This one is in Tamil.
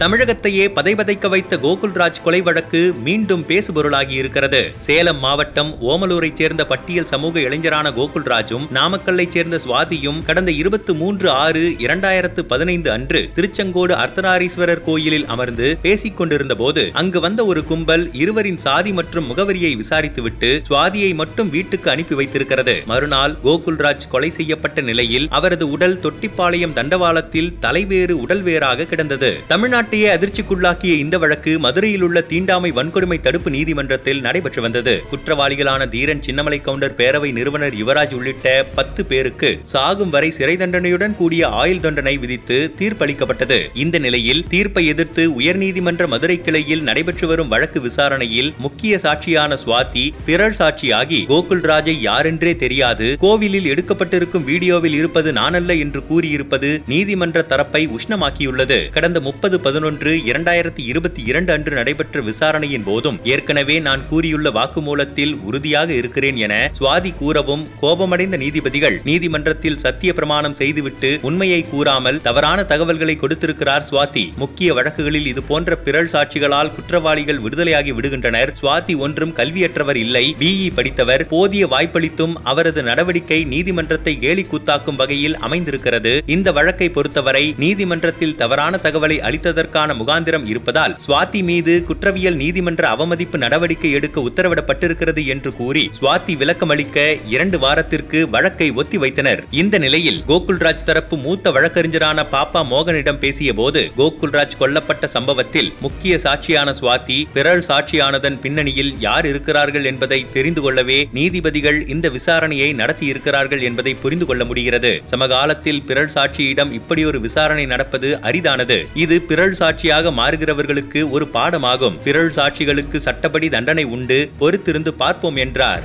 தமிழகத்தையே பதைபதைக்க வைத்த கோகுல்ராஜ் கொலை வழக்கு மீண்டும் பேசுபொருளாகி இருக்கிறது சேலம் மாவட்டம் ஓமலூரைச் சேர்ந்த பட்டியல் சமூக இளைஞரான கோகுல்ராஜும் நாமக்கல்லைச் சேர்ந்த சுவாதியும் கடந்த இருபத்தி மூன்று ஆறு இரண்டாயிரத்து பதினைந்து அன்று திருச்செங்கோடு அர்த்தநாரீஸ்வரர் கோயிலில் அமர்ந்து பேசிக் கொண்டிருந்த போது அங்கு வந்த ஒரு கும்பல் இருவரின் சாதி மற்றும் முகவரியை விசாரித்துவிட்டு சுவாதியை மட்டும் வீட்டுக்கு அனுப்பி வைத்திருக்கிறது. மறுநாள் கோகுல்ராஜ் கொலை செய்யப்பட்ட நிலையில் அவரது உடல் தொட்டிப்பாளையம் தண்டவாளத்தில் தலைவேறு உடல்வேறாக கிடந்தது. தமிழ்நாடு தமிழ்நாட்டையே அதிர்ச்சிக்குள்ளாக்கிய இந்த வழக்கு மதுரையில் உள்ள தீண்டாமை வன்கொடுமை தடுப்பு நீதிமன்றத்தில் நடைபெற்று வந்தது. குற்றவாளிகளான தீரன் சின்னமலை கவுண்டர் பேரவை நிறுவனர் யுவராஜ் உள்ளிட்ட பத்து பேருக்கு சாகும் வரை சிறை தண்டனையுடன் கூடிய ஆயுள் தண்டனை விதித்து தீர்ப்பளிக்கப்பட்டது. இந்த நிலையில் தீர்ப்பை எதிர்த்து உயர்நீதிமன்ற மதுரை கிளையில் நடைபெற்று வரும் வழக்கு விசாரணையில் முக்கிய சாட்சியான சுவாதி பிறர் சாட்சியாகி கோகுல்ராஜை யாரென்றே தெரியாது. கோவிலில் எடுக்கப்பட்டிருக்கும் வீடியோவில் இருப்பது நானல்ல என்று கூறியிருப்பது நீதிமன்ற தரப்பை உஷ்ணமாக்கியுள்ளது. கடந்த முப்பது பதினொன்று இரண்டாயிரத்தி இருபத்தி இரண்டு அன்று நடைபெற்ற விசாரணையின் போதும் ஏற்கனவே நான் கூறியுள்ள வாக்குமூலத்தில் உறுதியாக இருக்கிறேன் என சுவாதி கூறவும் கோபமடைந்த நீதிபதிகள் நீதிமன்றத்தில் சத்திய பிரமாணம் செய்துவிட்டு உண்மையை கூறாமல் தவறான தகவல்களை கொடுத்திருக்கிறார் சுவாதி. முக்கிய வழக்குகளில் இது போன்ற பிறழ் சாட்சிகளால் குற்றவாளிகள் விடுதலையாகி விடுகின்றனர். சுவாதி ஒன்றும் கல்வியற்றவர் இல்லை. பிஇ படித்தவர். போதிய வாய்ப்பளித்தும் அவரது நடவடிக்கை நீதிமன்றத்தை கேலி கூத்தாக்கும் வகையில் அமைந்திருக்கிறது. இந்த வழக்கை பொறுத்தவரை நீதிமன்றத்தில் தவறான தகவலை செய்வதற்கான முகாந்திரம் இருப்பதால் சுவாதி மீது குற்றவியல் நீதிமன்ற அவமதிப்பு நடவடிக்கை எடுக்க உத்தரவிடப்பட்டிருக்கிறது என்று கூறி சுவாதி விளக்கமளிக்க இரண்டு வாரத்திற்கு வழக்கை ஒத்தி வைத்தனர். இந்த நிலையில் கோகுல்ராஜ் தரப்பு மூத்த வழக்கறிஞரான பாப்பா மோகனிடம் பேசிய போது கோகுல்ராஜ் கொல்லப்பட்ட சம்பவத்தில் முக்கிய சாட்சியான சுவாதி பிறர் சாட்சியானதன் பின்னணியில் யார் இருக்கிறார்கள் என்பதை தெரிந்து கொள்ளவே நீதிபதிகள் இந்த விசாரணையை நடத்தியிருக்கிறார்கள் என்பதை புரிந்து கொள்ள முடிகிறது. சமகாலத்தில் பிறர் சாட்சியிடம் இப்படி ஒரு விசாரணை நடப்பது அரிதானது. இது திரள் சாட்சியாக மாறுகிறவர்களுக்கு ஒரு பாடமாகும். திரள் சாட்சிகளுக்கு சட்டப்படி தண்டனை உண்டு. பொறுத்திருந்து பார்ப்போம் என்றார்.